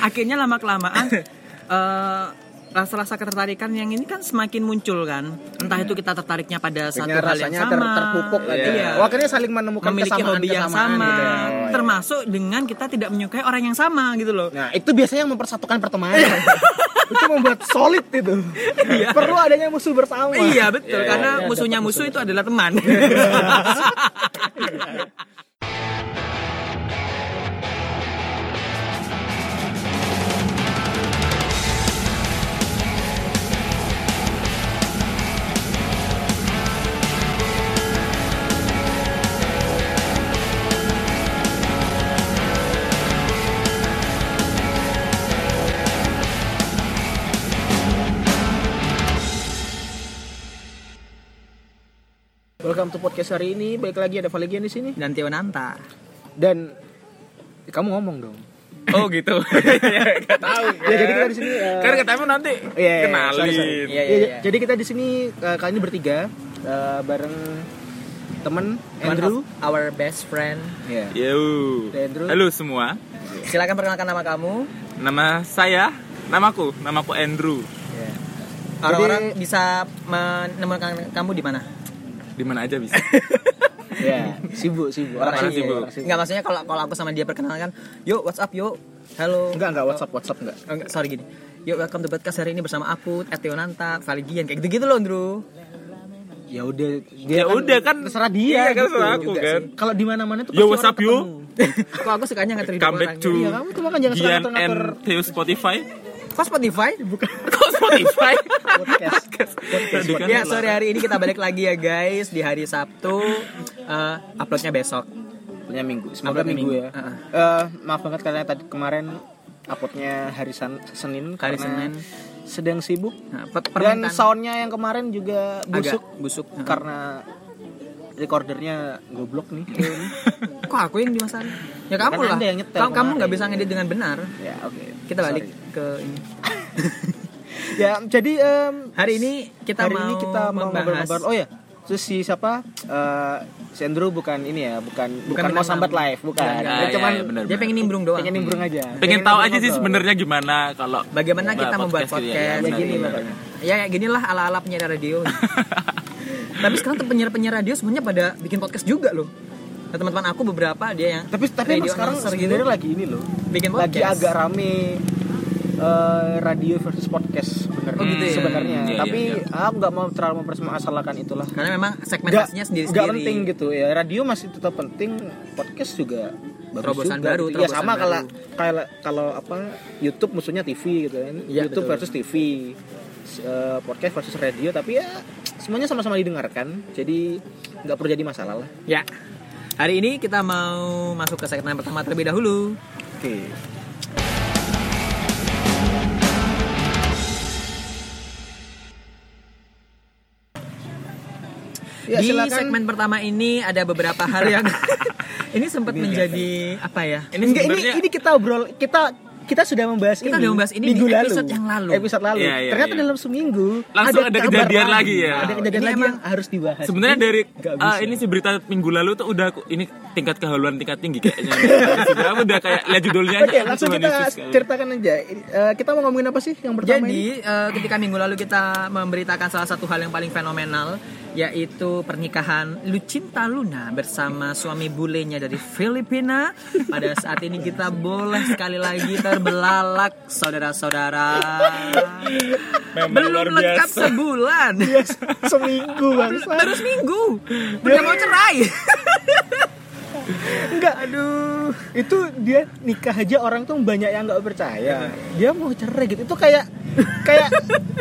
akhirnya lama kelamaan eh, rasa-rasa ketertarikan yang ini kan semakin muncul kan entah itu kita tertariknya pada satu hal yang sama ter- terpupuk lagi. Iya. Oh, akhirnya saling menemukan memiliki kesamaan- hobi yang kesamaan sama gitu ya. Oh, iya. termasuk dengan kita tidak menyukai orang yang sama gitu loh Nah, itu biasanya yang mempersatukan pertemanan. itu membuat solid itu. Perlu adanya musuh bersama. iya betul Iya, karena iya, musuhnya dapat musuh itu adalah teman Welcome to podcast hari ini. Baik lagi ada Valegian di sini. dan Tio Nanta Dan kamu ngomong dong. Oh gitu. Gak tahu. Ya, jadi kita di sini eh, Kan ketemu nanti Iya, iya, kenalin. sorry, sorry. Iya, iya, iya. Jadi kita di sini eh, kali ini bertiga eh, bareng temen One Andrew. our best friend Iya. Yo. Andrew. Halo semua. silakan perkenalkan nama kamu Nama saya, namaku, namaku Andrew. Iya. orang-orang bisa menemukan kamu di mana Di mana aja bisa. Iya, sibuk, sibuk. Orang sibuk, sibuk. orang sibuk. Enggak maksudnya kalau kalau aku sama dia perkenalkan, yuk WhatsApp yuk. Halo. Enggak, enggak WhatsApp, WhatsApp enggak. Oh, enggak, sorry gini. Yuk welcome to podcast hari ini bersama aku, Etio Nanta, Valigian kayak gitu-gitu loh, Andrew. Ya udah, Ya udah kan. terserah dia Iya kan gitu. terserah aku Juga kan. Kalau di mana-mana tuh Yo what's up yo. Kok aku sukanya ngatur hidup Come back orang. to Iya, kamu tuh makanya jangan suka and Theo Spotify. Kok Spotify? Bukan. Kok Spotify? podcast. Tadi kan ya, sorry hari ini kita balik lagi ya guys di hari Sabtu. Eh, uploadnya besok. Punya minggu, semoga Uploadnya minggu, minggu. ya. Eh, maaf banget karena tadi kemarin uploadnya hari San- Senin Hari karena Senin. sedang sibuk. Nah, Dan soundnya yang kemarin juga busuk agak busuk. Heeh. karena recordernya goblok nih. Kok aku yang dimasalah? Ya kamu Kan lah. Anda yang nyetel kamu nggak bisa ngedit dengan benar. ya, oke. Kita balik Sorry. ke ini. Ya, jadi em, Hari ini kita hari mau ini kita mau membahas ngobrol-ngobrol. Oh ya, terus si siapa? Eh, si Andrew bukan ini ya, bukan bukan, bintang mau sambat live, bukan. Dia enggak. cuman Ya, ya, bener. dia pengen nimbrung doang. pengen nimbrung aja. Pengen tahu aja sih ngobrol. sebenarnya gimana kalau Bagaimana kita membuat gitu podcast? Ya, benar, gini makanya. Ya kayak ginilah ala-ala penyiar radio. Tapi sekarang tuh penyiar-penyiar radio semuanya pada bikin podcast juga loh. Nah, teman-teman aku beberapa dia yang Tapi tapi radio sekarang announcer gitu lagi ini loh. bikin Lagi podcast. agak rame eh, radio versus podcast sebenarnya. Oh, gitu ya? Sebenarnya. Iya, iya, Tapi iya. aku nggak mau terlalu mempermasalahkan itulah. Karena memang segmentasinya sendiri-sendiri. nggak penting gitu ya. Radio masih tetap penting, podcast juga bagus Terobosan juga baru, gitu. Ya terobosan sama baru. kalau kalau kalau apa YouTube musuhnya TV gitu kan. Iya, YouTube betul. versus TV. Eh, podcast versus radio tapi ya semuanya sama-sama didengarkan. Jadi nggak perlu jadi masalah lah. Ya. Hari ini kita mau masuk ke segmen pertama terlebih dahulu. Oke. Ya, Di silakan. segmen pertama ini ada beberapa hal yang ini sempat menjadi apa ya? Ini Enggak, ini sebenarnya ini kita obrol kita kita sudah membahas Kita ini udah membahas ini minggu di episode yang lalu. Episode lalu. Iya, iya, Ternyata iya. dalam seminggu Langsung ada kabar kejadian lagi ya. Ada kejadian Ini lagi yang harus dibahas. Sebenarnya Ini dari ah, bisa. ini sih berita minggu lalu tuh udah aku- ini tingkat kehaluan tingkat tinggi kayaknya. Sudah udah kayak lihat judulnya aja. Oke, aku langsung kita Yesus ceritakan aja. Eh, kita mau ngomongin apa sih yang pertama Jadi ini? eh, ketika minggu lalu kita memberitakan salah satu hal yang paling fenomenal yaitu pernikahan Lucinta Luna bersama suami bulenya dari Filipina. Pada saat ini kita boleh sekali lagi terbelalak saudara-saudara. Belum luar lengkap biasa. sebulan. Seminggu bangsa. Baru seminggu. Udah mau cerai. Enggak, aduh. Itu dia nikah aja orang tuh banyak yang nggak percaya. Dia mau cerai gitu. Itu kayak kayak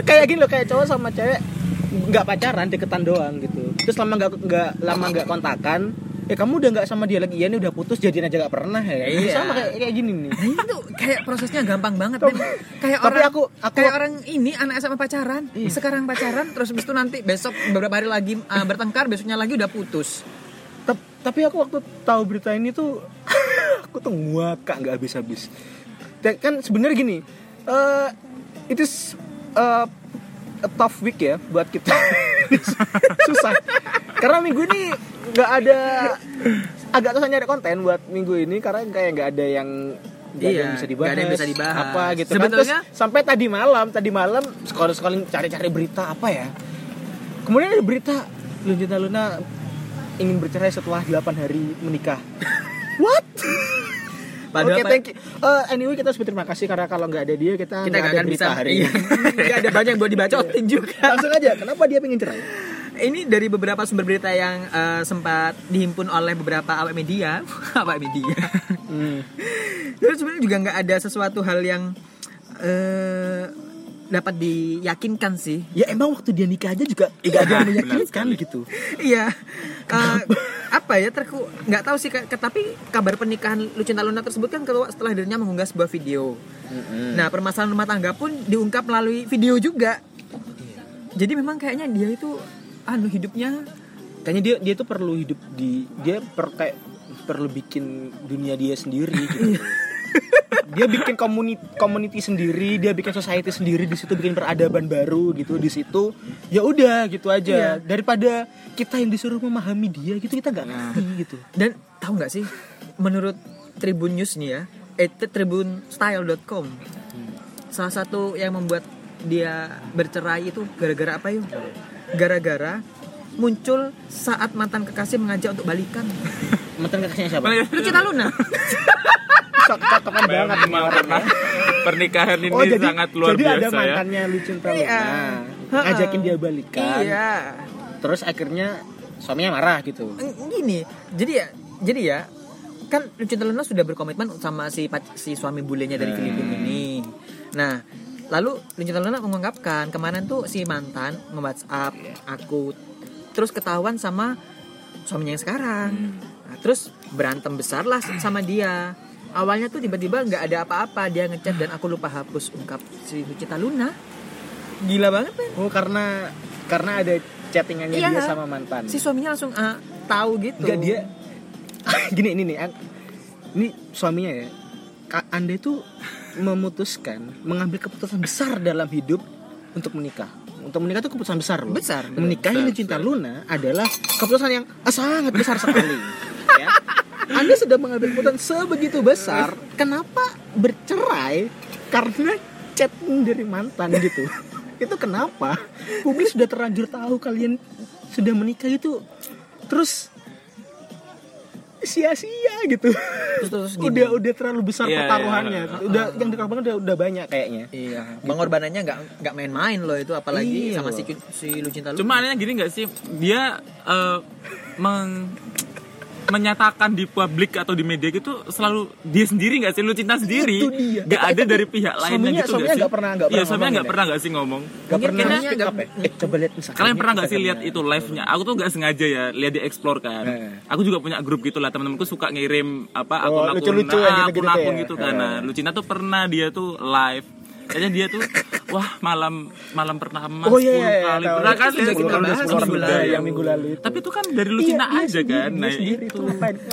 kayak gini loh, kayak cowok sama cewek nggak pacaran, deketan doang gitu. Terus lama nggak nggak lama nggak kontakan, eh kamu udah nggak sama dia lagi ya ini udah putus jadian aja nggak pernah ya Iya. sama kayak kayak gini nih Nah, itu kayak prosesnya gampang banget men. Kayak Tapi orang aku- aku- kayak orang ini anak SMA pacaran, sekarang pacaran terus habis itu nanti besok beberapa hari lagi uh, bertengkar, besoknya lagi udah putus. Tep- tapi aku waktu tahu berita ini tuh aku tuh ngakak nggak habis habis kan sebenarnya gini eh itu eh, a tough week ya buat kita. Susah. Karena minggu ini nggak ada agak susah nyari konten buat minggu ini karena kayak nggak ada yang ada Iya, yang bisa dibahas, ada yang bisa dibahas. apa gitu. Sebetulnya- kan Terus sampai tadi malam tadi malam scrolling scrolling cari-cari berita apa ya? Kemudian ada berita Lunjita Luna ingin bercerai setelah 8 hari menikah. What Padahal Oke, apa- thank you. Eh, anyway, kita harus berterima kasih karena kalau nggak ada dia kita kita nggak akan bisa hari iya. ini. Nggak ada banyak buat dibacotin juga Langsung aja, kenapa dia pengen cerai? ini dari beberapa sumber berita yang eh, sempat dihimpun oleh beberapa awak media awak media Hmm. terus sebenarnya juga nggak ada sesuatu hal yang eh, dapat diyakinkan sih Ya emang waktu dia nikah aja juga nggak ada yang benar meyakinkan gitu. Iya. Eh, apa ya terku nggak tahu sih Kak, tapi kabar pernikahan Lucinta Luna tersebut kan keluar setelah dirinya mengunggah sebuah video. Nah, permasalahan rumah tangga pun diungkap melalui video juga. Jadi memang kayaknya dia itu anu hidupnya Kayaknya dia dia tuh perlu hidup di dia per, kayak perlu bikin dunia dia sendiri gitu. Dia bikin community community sendiri, dia bikin society sendiri di situ bikin peradaban baru gitu di situ. Ya udah gitu aja. Iya. Daripada kita yang disuruh memahami dia gitu kita nggak ngerti gitu. dan tahu nggak sih menurut Tribun News nih ya, eh tribunstyle.com. Salah satu yang membuat dia bercerai itu gara-gara apa yuk? Gara-gara muncul saat mantan kekasih mengajak untuk balikan. Mantan kakaknya siapa? Lucinta Luna. Banget nih orangnya. pernikahan ini Oh jadi sangat luar jadi biasa ada ya. mantannya Lucinta Luna Iya. ngajakin dia balikan. Iya. Terus akhirnya suaminya marah gitu. Gini, jadi ya, jadi ya kan Lucinta Luna sudah berkomitmen sama si si suami bulenya dari Filipina ini. Nah, lalu Lucinta Luna mengungkapkan kemarin tuh si mantan nge-WhatsApp aku terus ketahuan sama suaminya yang sekarang. Nah, terus berantem besar lah sama dia. Awalnya tuh tiba-tiba nggak ada apa-apa dia ngechat dan aku lupa hapus ungkap si Lucinta Luna. Gila banget kan? Oh karena karena ada chattingannya Iya. dia sama mantan. Si suaminya langsung ah, tahu gitu. Enggak dia gini ini nih ini suaminya ya anda itu memutuskan mengambil keputusan besar dalam hidup untuk menikah untuk menikah itu keputusan besar loh. Besar, menikahi Besar, Lucinta besar. Luna adalah keputusan yang sangat besar sekali ya. Anda sudah mengambil keputusan sebegitu besar kenapa bercerai karena chat dari mantan gitu? Itu kenapa? Publik sudah terlanjur tahu kalian sudah menikah itu terus sia-sia gitu Terus terus gini. udah udah terlalu besar Iya, pertaruhannya iya. udah yang dikorbankan udah udah banyak kayaknya Iya, pengorbanannya nggak nggak main-main loh itu apalagi Iya sama loh. si si Lucinta Luna. Cuma anehnya gini nggak sih? Dia eh, meng- menyatakan di publik atau di media gitu selalu dia sendiri nggak sih? Lu cinta sendiri? nggak Eh, ada dari pihak lainnya suaminya- gitu suaminya nggak sih? nggak pernah- nggak iya pernah suaminya ngomong nggak ya? pernah nggak sih ngomong? Gak Mungkin pernah nggak- up ya? Eh, coba lihat misalkan kalian pernah nggak sih lihat itu live nya aku tuh nggak sengaja ya lihat di explore kan. Eh. aku juga punya grup gitu lah teman-temanku suka ngirim apa ya, gitu-gitu akun-akun ya. gitu kan. Nah Lucina tuh pernah dia tuh live kayaknya dia tuh wah malam malam pertama Oh, iya, 10 iya, iya, kali tahu. pernah kan juga kita sepuluh bahas kali minggu lalu. ya. yang minggu lalu itu. tapi itu kan dari Lucina Iya, dia aja kan nah sendiri itu itu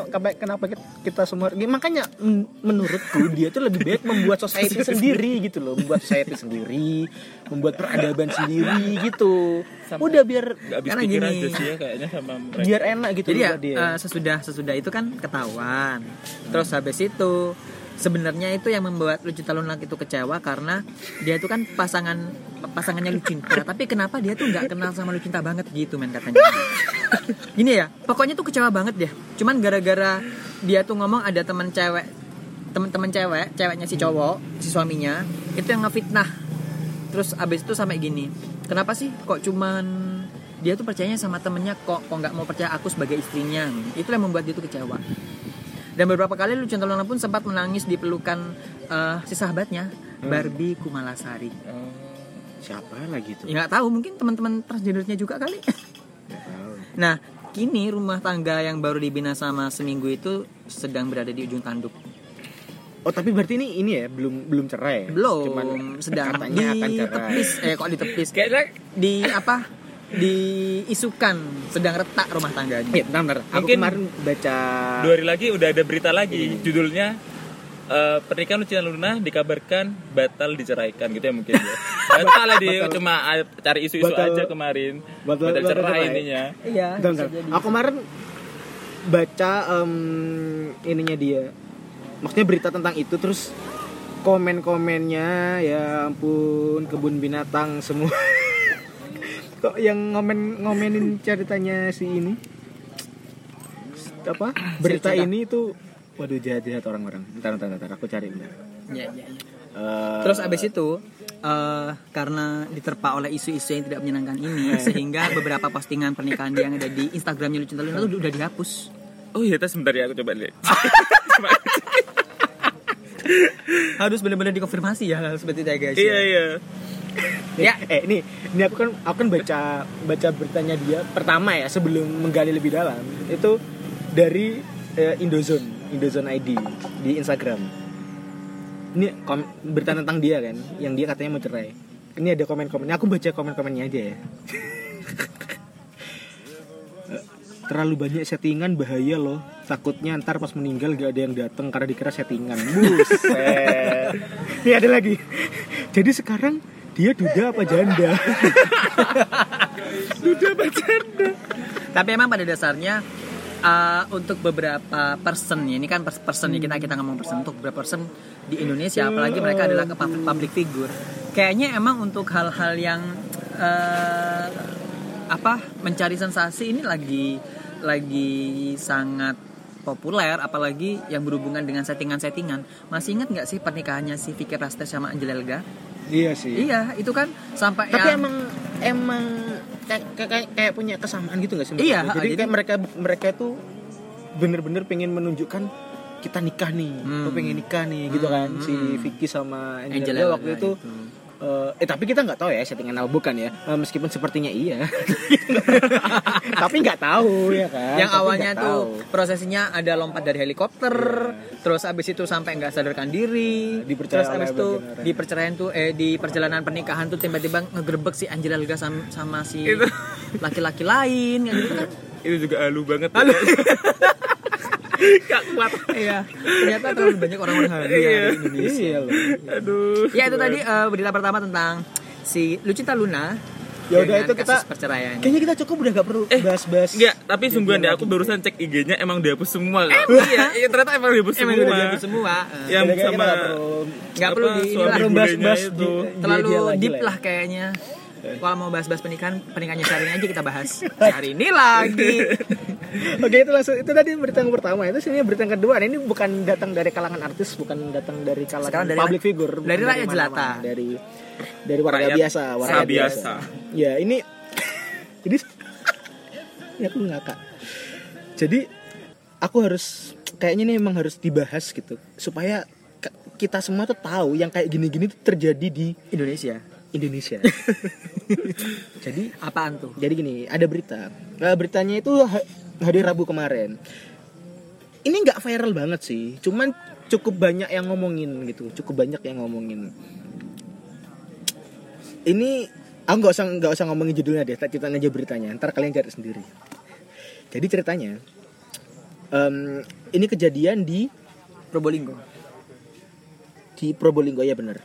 kenapa, kenapa kita- semua makanya men- menurutku dia tuh lebih baik membuat society sendiri gitu loh membuat society sendiri membuat peradaban sendiri gitu udah biar Karena gini. aja sih ya kayaknya sama mereka biar enak gitu Jadi ya dia eh, sesudah sesudah itu kan ketahuan. Terus habis itu sebenarnya itu yang membuat Lucinta Luna itu kecewa karena dia itu kan pasangan pasangannya Lucinta tapi kenapa dia tuh nggak kenal sama Lucinta banget gitu men katanya. Gini ya pokoknya tuh kecewa banget deh cuman gara-gara dia tuh ngomong ada teman cewek teman-teman cewek ceweknya si cowok si suaminya itu yang ngefitnah. Terus abis itu sampai gini kenapa sih kok cuman dia tuh percayanya sama temennya kok kok nggak mau percaya aku sebagai istrinya? Itu yang membuat dia tuh kecewa dan beberapa kali Lucinta Luna pun sempat menangis di pelukan eh, si sahabatnya Barbie Kumalasari. Siapa lagi tuh? Ya nggak tahu mungkin teman-teman transgendernya juga kali. Nah kini rumah tangga yang baru dibina sama seminggu itu sedang berada di ujung tanduk. Oh tapi berarti ini ini ya belum belum cerai belum Cuman sedang katanya akan cerai. ditepis eh kok ditepis? Kayaknya di apa diisukan sedang retak rumah tangganya. Eh, bentar, bentar. Aku Mungkin- kemarin baca dua hari lagi udah ada berita lagi. Judulnya eh, pernikahan Lucinta Luna dikabarkan batal diceraikan gitu ya mungkin ya. batal lah di cuma eh, cari isu-isu Batal- aja kemarin. Batal- batal, batal cerai ininya iya. Aku kemarin baca em, ininya dia. Maksudnya berita tentang itu terus komen-komennya ya ampun kebun binatang semua kok yang ngomen ngomenin ceritanya si ini apa berita Cika. ini itu waduh jahat jahat orang-orang ntar ntar ntar aku cari bentar Ya, ya, ya. Eh, Terus abis itu eh, karena diterpa oleh isu-isu yang tidak menyenangkan ini Eh. sehingga beberapa postingan pernikahan dia yang ada di Instagramnya Lucinta Luna itu udah dihapus. Oh iya, tes sebentar ya aku coba lihat. Harus benar-benar dikonfirmasi ya seperti itu ya guys. iya iya. ya. Eh ini ini aku kan aku kan baca baca beritanya dia pertama ya sebelum menggali lebih dalam. Itu dari eh, Indozone Indozone ID di Instagram. Ini kom- berita tentang dia kan yang dia katanya mau cerai. Ini ada komen-komennya aku baca komen-komennya aja ya. Terlalu banyak settingan bahaya loh. Takutnya ntar pas meninggal gak ada yang datang karena dikira settingan. Buset. Ini ada lagi. Jadi sekarang dia duda apa janda duda apa janda Tapi emang pada dasarnya uh, untuk beberapa person ya, ini kan pers- person ya kita kita ngomong person untuk beberapa person di Indonesia apalagi mereka adalah ke public, public figure. Kayaknya emang untuk hal-hal yang uh, apa mencari sensasi ini lagi lagi sangat populer apalagi yang berhubungan dengan settingan-settingan. Masih ingat nggak sih pernikahannya si Vicky Rastes sama Angela Elga? Iya sih Iya, itu kan sampai tapi yang- emang emang kayak, kayak, kayak punya kesamaan gitu gak sih Iya, mereka? jadi, jadi- kayak mereka mereka tuh bener-bener pengen menunjukkan kita nikah nih, Hmm. pengen nikah nih gitu kan si Vicky sama Angela, waktu Elga itu. itu. Eh, eh tapi kita nggak tahu ya settingan apa bukan ya. Eh, meskipun sepertinya iya. Tapi nggak tahu ya kan? Yang Tapi awalnya tuh tahu. prosesinya ada lompat dari helikopter terus abis itu sampai nggak sadarkan diri. Dipercaya terus abis itu di perceraian tuh eh di perjalanan pernikahan tuh tiba-tiba ngegerebek si Angela Elga sama, sama si laki-laki lain gitu kan. Itu juga halu banget. Halu. Gak kuat. iya ternyata terlalu banyak orang-orang halu ya Iya. di Indonesia iya loh Aduh. ya itu tadi eh, berita pertama tentang si Lucinta Luna Ya udah, itu kita- perceraian kayaknya kita cukup udah gak perlu Eh, bahas-bahas Enggak, tapi sungguhan deh aku barusan cek IG-nya emang dihapus semua. kan? iya, iya, ternyata emang dihapus emang semua. udah dihapus semua Eh, Yang Kayaknya sama nggak perlu di bahas-bahas terlalu deep lah ya. Kalau mau bahas-bahas pernikahan, pernikahannya Syahrini aja kita bahas. Hari ini lagi. Oke itu langsung itu tadi berita yang pertama itu sini berita yang kedua. Nah, ini bukan datang dari kalangan artis, bukan datang dari kalangan Sekarang dari public figure, dari rakyat jelata. dari dari warga Rakyat biasa, warga biasa. biasa. Ya ini jadi ya aku ngakak. Jadi aku harus kayaknya ini emang harus dibahas gitu supaya kita semua tuh tahu yang kayak gini-gini tuh terjadi di Indonesia. Indonesia. Jadi Apaan tuh? jadi gini, ada berita. Nah, beritanya itu ha- hari Rabu kemarin. Ini nggak viral banget sih, cuman cukup banyak yang ngomongin gitu, cukup banyak yang ngomongin. Ini aku nggak usah nggak usah ngomongin judulnya deh, tak ceritain aja beritanya. Ntar kalian cari sendiri. Jadi ceritanya, em, ini kejadian di Probolinggo. di Probolinggo ya bener.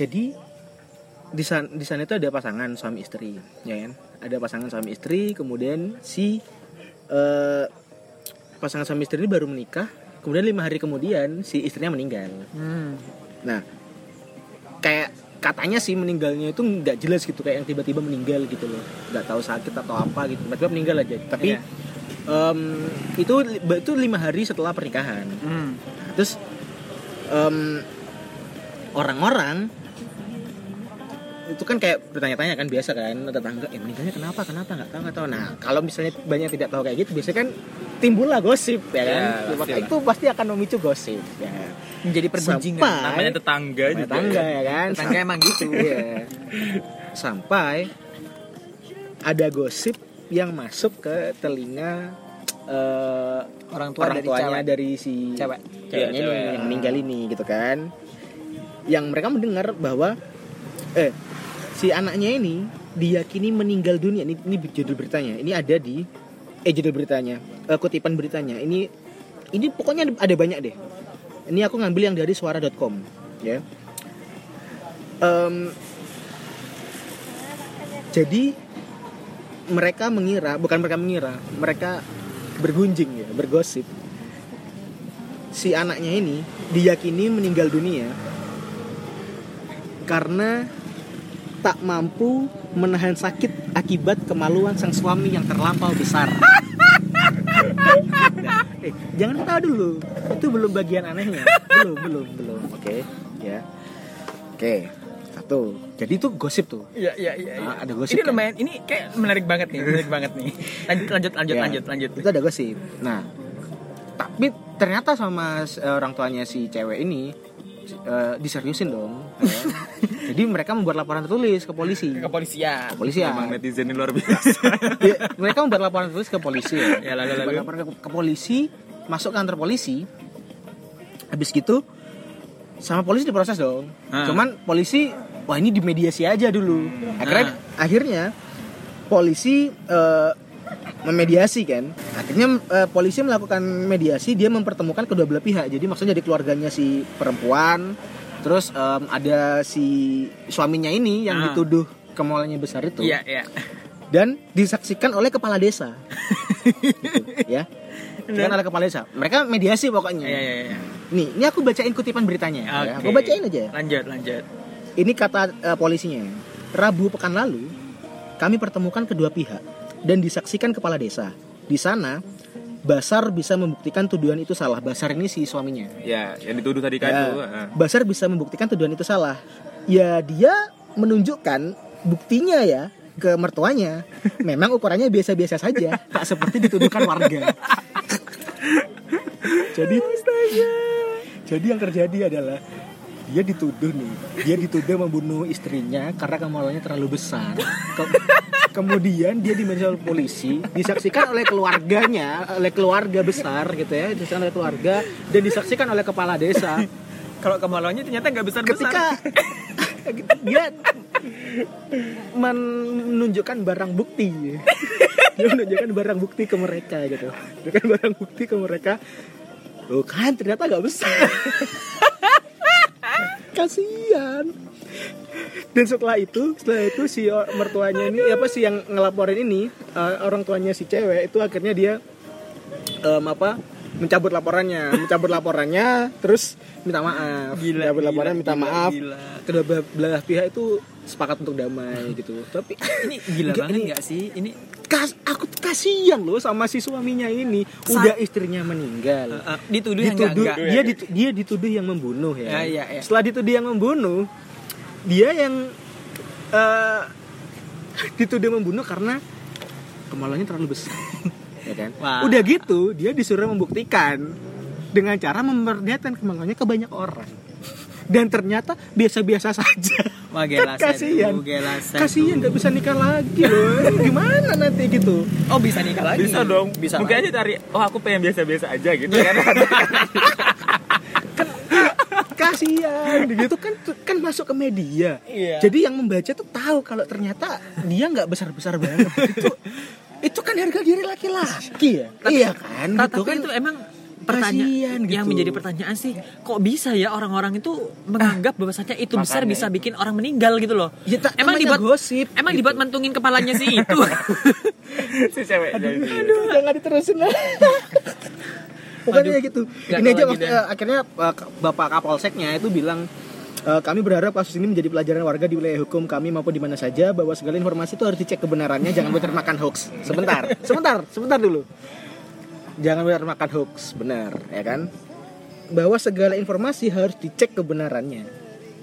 Jadi di sana di sana itu ada pasangan suami istri, ya kan? Ada pasangan suami istri, kemudian si eh, pasangan suami istri ini baru menikah, kemudian lima hari kemudian si istrinya meninggal. Hmm. Nah, kayak katanya sih meninggalnya itu nggak jelas gitu kayak yang tiba-tiba meninggal gitu loh, nggak tahu sakit atau apa gitu, tiba-tiba meninggal aja. Tapi Iya. em, itu itu lima hari setelah pernikahan Hmm. terus em, orang-orang itu kan kayak bertanya-tanya kan biasa kan tetangga eh meninggalnya kenapa kenapa nggak tahu nggak tahu nah kalau misalnya banyak yang tidak tahu kayak gitu biasanya kan timbullah gosip ya kan Ya, Maka pastilah. itu pasti akan memicu gosip ya Menjadi. Sampai- Namanya tetangga juga. tetangga ya kan Tetangga emang gitu. Iya. sampai ada gosip yang masuk ke telinga eh, Orang tua orang dari tuanya cewek. dari si Cewek. ceweknya ini cewek. yang meninggal ini gitu kan yang mereka mendengar bahwa eh si anaknya ini diyakini meninggal dunia. Ini, ini judul beritanya. Ini ada di eh judul beritanya. Eh, kutipan beritanya. Ini ini pokoknya ada banyak deh. Ini aku ngambil yang dari suara.com ya. Em, jadi mereka mengira bukan mereka mengira mereka bergunjing ya bergosip. Si anaknya ini diyakini meninggal dunia karena tak mampu menahan sakit akibat kemaluan sang suami yang terlampau besar. Nah, eh, jangan tahu dulu, itu belum bagian anehnya. Belum, belum, belum. Oke, ya. Oke, satu. Jadi itu gosip tuh. Iya iya iya. Ah, ada gosip Ini kan? lumayan. Ini kayak menarik banget nih. Menarik banget nih. Lanjut lanjut lanjut Ya, lanjut lanjut. Itu ada gosip. Nah, tapi ternyata sama eh, orang tuanya si cewek ini eh, diseriusin dong. ya. Jadi mereka membuat laporan tertulis ke polisi. Kepolisian. Kepolisian. Emang netizen ini luar biasa. Ya, mereka membuat laporan tertulis ke polisi ya. Ya, lalu, lalu. Laporan ke, ke polisi, masuk kantor polisi. Habis gitu sama polisi diproses dong. Ah. Cuman polisi wah ini dimediasi aja dulu. Akhirnya akhirnya polisi eh, memediasi kan. Akhirnya eh, polisi melakukan mediasi, dia mempertemukan kedua belah pihak. Jadi maksudnya dari keluarganya si perempuan, terus em, ada si suaminya ini yang Ah. dituduh kemaluannya besar itu Iya iya. dan disaksikan oleh kepala desa. Gitu, ya. Disaksikan oleh kepala desa. Mereka mediasi pokoknya. Iya iya iya. Nih, ini aku bacain kutipan beritanya. ya. Oke. Aku bacain aja. Lanjut lanjut. Ini kata eh, polisinya. Rabu pekan lalu, kami pertemukan kedua pihak dan disaksikan kepala desa. Di sana, Basar bisa membuktikan tuduhan itu salah. Basar ini si suaminya. ya, yang dituduh tadi kan Ya. Basar bisa membuktikan tuduhan itu salah. Ya dia menunjukkan buktinya ya ke mertuanya. Memang ukurannya biasa-biasa saja, tak seperti dituduhkan warga. jadi jadi yang terjadi adalah dia dituduh nih, dia dituduh membunuh istrinya karena kemaluannya terlalu besar. Ke- kemudian dia dimensi oleh polisi, disaksikan oleh keluarganya, oleh keluarga besar gitu ya, disaksikan oleh keluarga dan disaksikan oleh kepala desa. Kalau kemaluannya ternyata nggak besar ketika dia menunjukkan barang bukti dia menunjukkan barang bukti ke mereka gitu. Menunjukkan barang bukti ke mereka. Loh kan ternyata nggak besar. Kasihan dan setelah itu setelah itu si mertuanya ini apa sih yang ngelaporin ini eh, orang tuanya si cewek itu akhirnya dia em, apa mencabut laporannya mencabut laporannya terus minta maaf Gila, mencabut gila, laporan minta gila, maaf gila. kedua belah, belah pihak itu sepakat untuk damai gitu tapi Ini gila banget ini- nggak sih? Ini kas, aku kasihan loh sama si suaminya ini udah istrinya meninggal eh, eh, dituduh yang nggak dituduh nggak. dia ditu- dia dituduh yang membunuh ya. Ya, iya, iya. Setelah dituduh yang membunuh, dia yang eh, dituduh membunuh karena kemaluannya terlalu besar. ya kan? Wah. Udah gitu, dia disuruh membuktikan dengan cara memperlihatkan kemaluannya ke banyak orang. Dan ternyata biasa-biasa saja. Kan kasihan. Kasihan nggak bisa nikah lagi loh. Gimana nanti gitu? Oh bisa nikah lagi. Bisa dong. Bisa. Mungkin lagi. aja cari, oh aku pengen biasa-biasa aja gitu kan. kasihan. Gitu kan kan masuk ke media. Iya. jadi yang membaca tuh tahu kalau ternyata dia nggak besar besar banget. Itu itu kan harga diri laki-laki ya? Iya kan? Gitu tapi kan. Itu emang pertanyaan Kasihan yang gitu. menjadi pertanyaan sih kok bisa ya orang-orang itu menganggap bahwasanya itu besar Makanya bisa bikin orang meninggal gitu loh? Ya, tak- emang dibuat gosip, emang gitu. dibuat mentungin kepalanya sih itu? Si cewek jadi. Aduh, jangan diterusin lah pokoknya gitu. Nggak ini aja lagi maksudnya, deh. akhirnya uh, bapak kapolseknya itu bilang "Eh, kami berharap kasus ini menjadi pelajaran warga di wilayah hukum kami maupun di mana saja bahwa segala informasi itu harus dicek kebenarannya jangan mudah termakan hoax. Sebentar sebentar sebentar dulu. Jangan termakan hoax. Benar ya kan? Bahwa segala informasi harus dicek kebenarannya.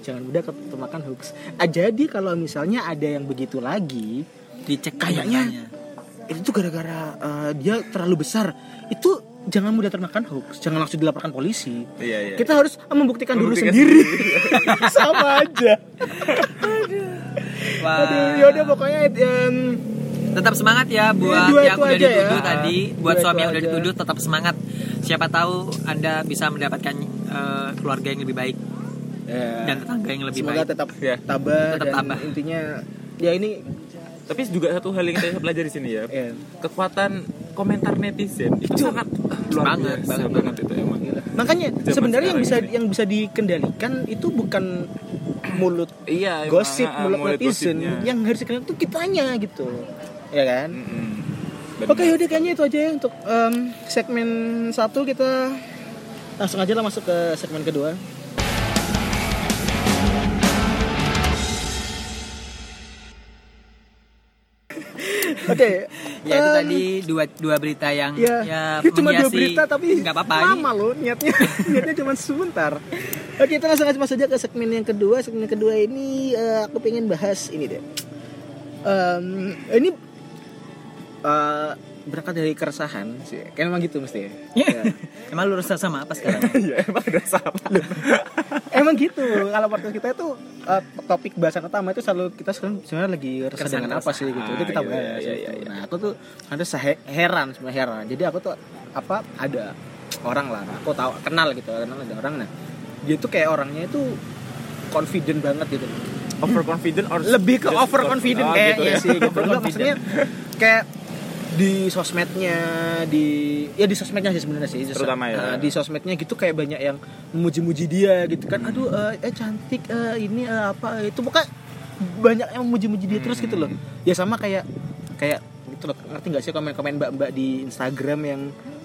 Jangan mudah termakan hoax. Ah, jadi kalau misalnya ada yang begitu lagi dicek Kayaknya- itu gara-gara uh, dia terlalu besar. Itu jangan mudah termakan hoax jangan langsung dilaporkan polisi Iya, iya. kita harus membuktikan, dulu Membuktikan sendiri sama aja Wah. aduh yaudah pokoknya em, tetap semangat ya buat dua yang itu udah aja dituduh ya. tadi buat Dua suami yang udah aja. dituduh tetap semangat siapa tahu anda bisa mendapatkan eh, keluarga yang lebih baik ya, dan tetangga yang lebih semoga baik tetap Ya. tabah Tetap dan tabah. intinya ya ini Tapi juga satu hal yang kita belajar di sini ya. ya, Kekuatan komentar netizen itu sangat luar Banget, biasa banget. banget itu emang. makanya sebenarnya yang bisa ini. yang bisa dikendalikan itu bukan mulut Iya, emang, gosip ah, mulut mulut netizen gosipnya. yang harus dikendalikan itu kitanya gitu ya kan Mm-mm. Oke Benar. yaudah kayaknya itu aja ya untuk em, segmen satu kita langsung aja lah masuk ke segmen kedua. Oke, Ya itu em, tadi dua dua berita yang Ya, ya cuma dua berita tapi nggak apa-apa. lama loh niatnya. niatnya cuma sebentar. Oke, kita langsung aja masuk aja ke segmen yang kedua. Segmen yang kedua ini eh, aku pengen bahas ini deh. Em, ini eh, berangkat dari keresahan sih. Kayak emang gitu mesti ya. Ya. Emang lu rasa sama apa sekarang? Iya, emang udah sama. emang gitu. Kalau podcast kita itu eh, topik bahasan utama itu selalu kita sekarang sebenarnya lagi resah Keresahan- dengan apa sih gitu. Itu kita Ah, gitu, bahas. iya, iya, gitu. iya. Nah, aku tuh ada sehe- heran sebenarnya heran. Jadi aku tuh apa ada orang lah, aku tahu kenal gitu, kenal ada orang nah. Dia tuh kayak orangnya itu confident banget gitu. Overconfident or Lebih ke overconfident oh, kayaknya gitu sih gitu. Enggak, maksudnya kayak di sosmednya di ya di sosmednya sih sebenarnya sih Terutama ya. Nah, di sosmednya gitu kayak banyak yang memuji-muji dia gitu kan aduh eh, eh cantik eh, ini eh, apa itu pokoknya banyak yang memuji-muji dia terus gitu loh ya sama kayak kayak gitu loh ngerti nggak sih komen-komen mbak-mbak di Instagram yang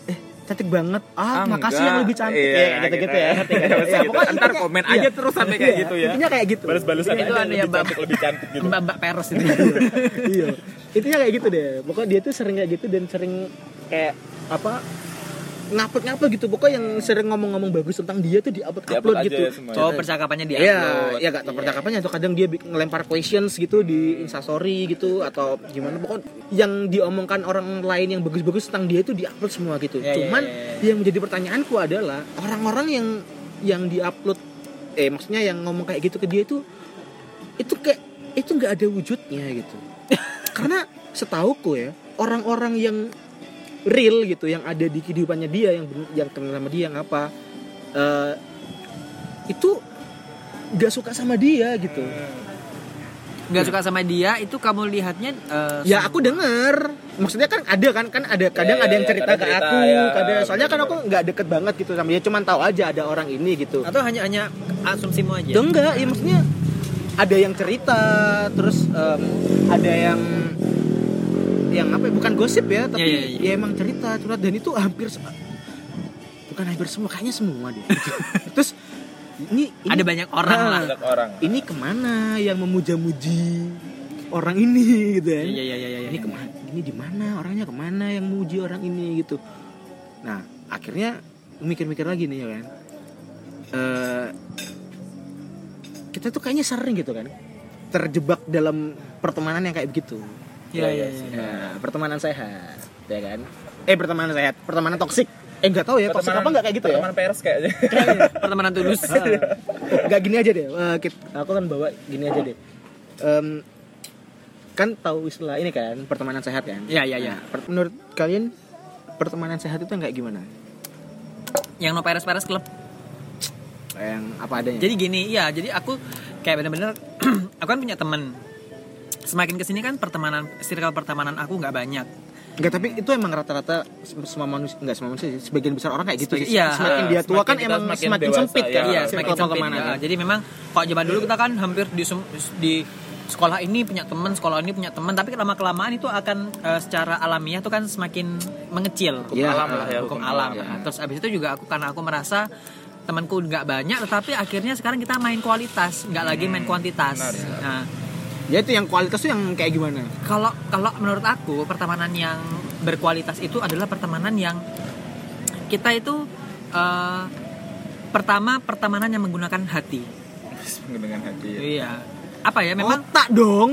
eh cantik banget ah, Ah, makasih enggak. yang lebih cantik Iya, ya gitu-gitu ya ngerti nggak? Iya, Ya, pokoknya Ntar komen iya. aja terus sampai kayak Iya, gitu ya. intinya kayak gitu Balas-balasan Itu aja ada ya, lebih Bang. cantik, lebih cantik gitu. Mbak-mbak peros itu. iya intinya kayak gitu deh pokoknya dia tuh sering kayak gitu dan sering kayak apa ngapet-ngapet gitu pokoknya yang sering ngomong-ngomong bagus tentang dia tuh diupload Di-upload upload gitu ya. Cowok percakapannya dia. Iya, ya gak tau percakapannya atau kadang dia ngelempar questions gitu di instastory gitu atau gimana pokoknya yang diomongkan orang lain yang bagus-bagus tentang dia itu diupload semua gitu. Iya, iya, Cuman iya, iya. yang menjadi pertanyaanku adalah orang-orang yang yang diupload eh maksudnya yang ngomong kayak gitu ke dia itu itu kayak itu nggak ada wujudnya gitu. Karena setauku ya orang-orang yang real gitu yang ada di kehidupannya dia yang yang kenal sama dia yang apa eh, itu nggak suka sama dia gitu. Nggak suka sama dia itu kamu lihatnya eh, Ya aku denger, maksudnya kan ada kan kan ada kadang Iya, ada yang iya, cerita kadang ke cerita, aku, ya, kadang soalnya kan aku nggak deket banget gitu sama dia, cuman tahu aja ada orang ini gitu. atau hanya hanya asumsimu aja. Enggak, ya maksudnya ada yang cerita, terus em, ada yang yang apa ya, bukan gosip ya, tapi Iya, iya, iya. ya emang cerita, curhat dan itu hampir bukan hampir semua, kayaknya semua deh. terus ini, ini Ada banyak orang Nah, lah. Banyak orang. Ini ke mana yang memuja-muji orang ini gitu kan? Iya iya iya iya. ini ke mana ini di mana orangnya ke mana yang muji orang ini gitu nah akhirnya mikir-mikir lagi nih ya kan Eh, kita tuh kayaknya sering gitu kan terjebak dalam pertemanan yang kayak begitu Iya iya iya. Nah, pertemanan sehat ya kan eh pertemanan sehat pertemanan toksik eh nggak tahu ya toksik apa nggak kayak gitu ya Teman pers kayaknya. Pertemanan tulus. nggak gini aja deh Eh, kit- aku kan bawa gini aja deh Em, kan tahu istilah ini kan pertemanan sehat kan Iya iya iya. Nah, menurut kalian pertemanan sehat itu kayak gimana? Yang no peres-peres klub. Yang apa adanya? Jadi gini, iya, jadi aku kayak bener-bener aku kan punya temen. Semakin ke sini kan pertemanan circle pertemanan aku nggak banyak. Enggak, tapi itu emang rata-rata sem- semua manusia enggak semua manusia sih, sebagian besar orang kayak gitu sih. iya. Semakin dia tua Semakin kan emang semakin semakin, dewasa, sempit ya. kan. Iya, semakin sempit. pertemanan. ya. Jadi memang kalau zaman dulu kita kan hampir di di sekolah ini punya teman, sekolah ini punya teman, tapi lama kelamaan itu akan eh, secara alamiah tuh kan semakin mengecil. Iya, alam lah ya, hukum hukum alam. alam, Nah, Terus abis itu juga aku karena aku merasa temanku nggak banyak, tetapi akhirnya sekarang kita main kualitas, nggak lagi main kuantitas. Benar, ya. Nah, Ya itu yang kualitas tuh yang kayak gimana? kalau kalau menurut aku pertemanan yang berkualitas itu adalah pertemanan yang kita itu eh, pertama pertemanan yang menggunakan hati. dengan hati. ya. Iya. Apa ya? Memang otak dong.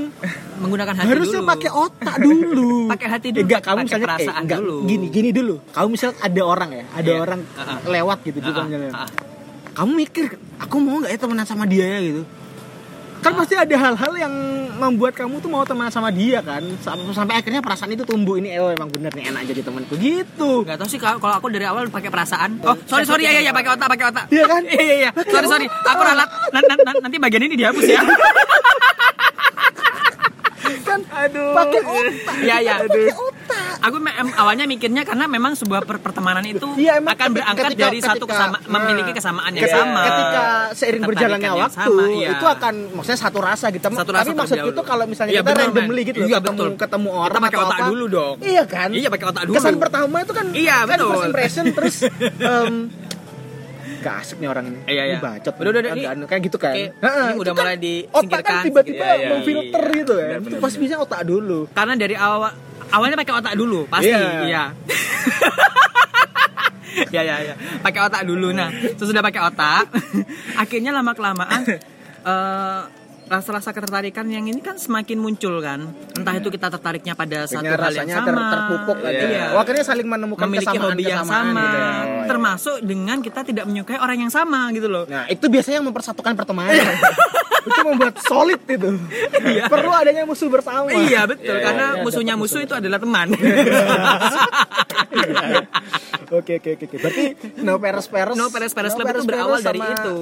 menggunakan hati Harusnya dulu. pakai otak dulu. Pakai hati dulu, Enggak, kamu misalnya eh, perasaan enggak, dulu. Gini, gini dulu. Kamu misalnya ada orang ya, ada Iya. orang Ah, ah. lewat gitu depan ah, jalan. ah. Kamu mikir, aku mau nggak ya temenan sama dia ya gitu. Kan pasti ada hal-hal yang membuat kamu tuh mau temenan sama dia kan. Sampai, sampai akhirnya perasaan itu tumbuh ini oh emang bener nih enak jadi temanku gitu. Gak tau sih kalau aku dari awal pakai perasaan. Oh, sorry sorry ya ya ya pakai otak pakai otak. Iya kan? Iya iya. Sorry sorry. Aku ralat. Nan- nan- nan- Nanti bagian ini dihapus ya. kan aduh pakai otak Iya iya. pakai otak Aku awalnya mikirnya karena memang sebuah per- pertemanan itu Iya, emang akan ketika- berangkat ketika- dari satu ketika- kesama nah, memiliki kesamaan yang ketika, sama. ketika seiring berjalannya waktu sama, iya. itu akan maksudnya satu rasa gitu Satu tapi rasa maksud terlebih itu kalau misalnya Iya, kita benar, randomly men. gitu loh Iya, ketemu betul. ketemu Kita orang pakai atau otak apa, dulu dong. iya kan Iya, pakai otak dulu. kesan pertama itu kan Iya, kan betul. first impression terus em, gak asik nih orang ini Iya, iya. Bacot Udah, udah, ini- anu, kayak gitu kan Oke, Heeh, ini udah kan mulai otak disingkirkan kan tiba-tiba Iya, iya, memfilter iya. gitu ya Benar, itu pasti bisa otak dulu Karena dari awal awalnya pakai otak dulu, pasti. Iya. Iya. ya ya ya. Pakai otak dulu. Nah, sesudah pakai otak, akhirnya lama kelamaan eh rasa-rasa ketertarikan yang ini kan semakin muncul kan. Entah itu kita tertariknya pada satu Kayaknya hal yang sama. ter- terpupuk Iya. ya. Wah, akhirnya saling menemukan memiliki kesamaan hobi yang kesamaan sama, gitu ya. Oh, iya. termasuk dengan kita tidak menyukai orang yang sama gitu loh. Nah, itu biasanya yang mempersatukan pertemanan. itu membuat solid itu. Perlu adanya musuh bersama. Iya betul, Iya, karena iya, musuhnya dapat musuh itu adalah teman. Oke, oke, oke. oke. Berarti no peres peres. no peres peres club itu berawal dari itu.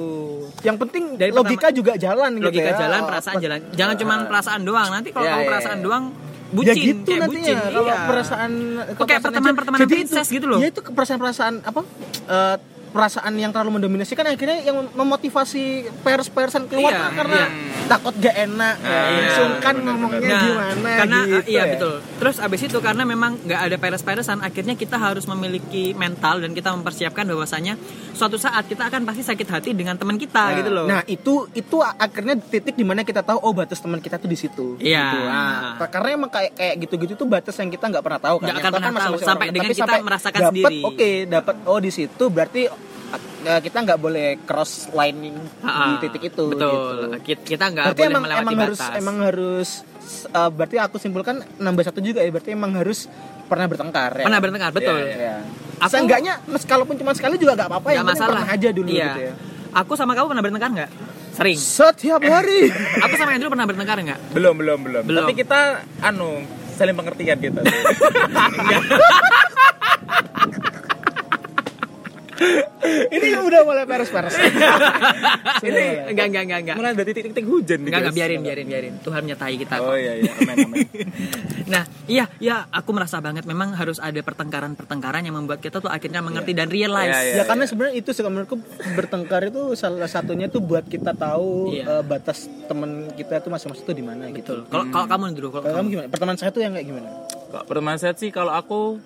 Yang penting Dari logika juga jalan gitu Logika ya. jalan, perasaan Apa- jalan. Jangan cuma perasaan doang. Nanti kalau Iya, kamu iya, perasaan iya. doang ya bucin, gitu kayak nantinya bucin. kalau iya. perasaan Oh, kayak pertemanan-pertemanan Jadi princess itu- gitu loh. Iya itu perasaan-perasaan apa? eh, perasaan yang terlalu mendominasi kan akhirnya yang memotivasi pers-persan keluar Iya, kan karena iya. takut gak enak, Nah, iya. sungkan benar, ngomongnya benar. gimana karena gitu. iya ya. betul. Terus abis itu karena memang nggak ada peres-peresan, akhirnya kita harus memiliki mental dan kita mempersiapkan bahwasanya suatu saat kita akan pasti sakit hati dengan teman kita Nah, gitu loh. Nah, itu itu akhirnya titik di mana kita tahu oh batas teman kita tuh di situ. Iya. Gitu. Nah, karena emang kayak kayak gitu-gitu tuh batas yang kita nggak pernah tahu kan. Yang akan tahu pernah tahu, masing-masing sampai orang. dengan Tapi kita sampai merasakan dapet, sendiri. Oke, dapat oh di situ berarti kita nggak boleh cross lining di Ah, titik itu. Betul. gitu. Ki- Kita nggak Berarti boleh emang melewati emang harus batas. emang harus eh, berarti aku simpulkan nambah satu juga ya. Berarti emang harus pernah bertengkar ya. pernah bertengkar, betul. Iya, Ya. Aku- Seenggaknya meskalaupun cuma sekali juga nggak apa-apa penting masalah. pernah aja dulu iya. gitu ya. Aku sama kamu pernah bertengkar nggak? Sering. Setiap hari. Aku sama Andrew pernah bertengkar nggak? belum belum belum Belum. tapi kita anu saling pengertian kita ini udah mulai peres-peres. Ini enggak enggak enggak enggak. mulai dari titik-titik hujan nih Enggak enggak biarin biarin biarin. Tuhan menyertai kita. oh iya iya amin amin Nah, iya, iya, aku merasa banget memang harus ada pertengkaran-pertengkaran yang membuat kita tuh akhirnya mengerti dan realize. Iya, iya. ya karena sebenarnya itu sih menurutku bertengkar itu salah satunya tuh buat kita tahu Iya. eh, batas teman kita itu masing-masing tuh di mana gitu. Kalau kalau kamu dulu, kalau Kalau kamu gimana? Pertemanan saya tuh yang kayak gimana? Kok pertemanan sehat sih kalau aku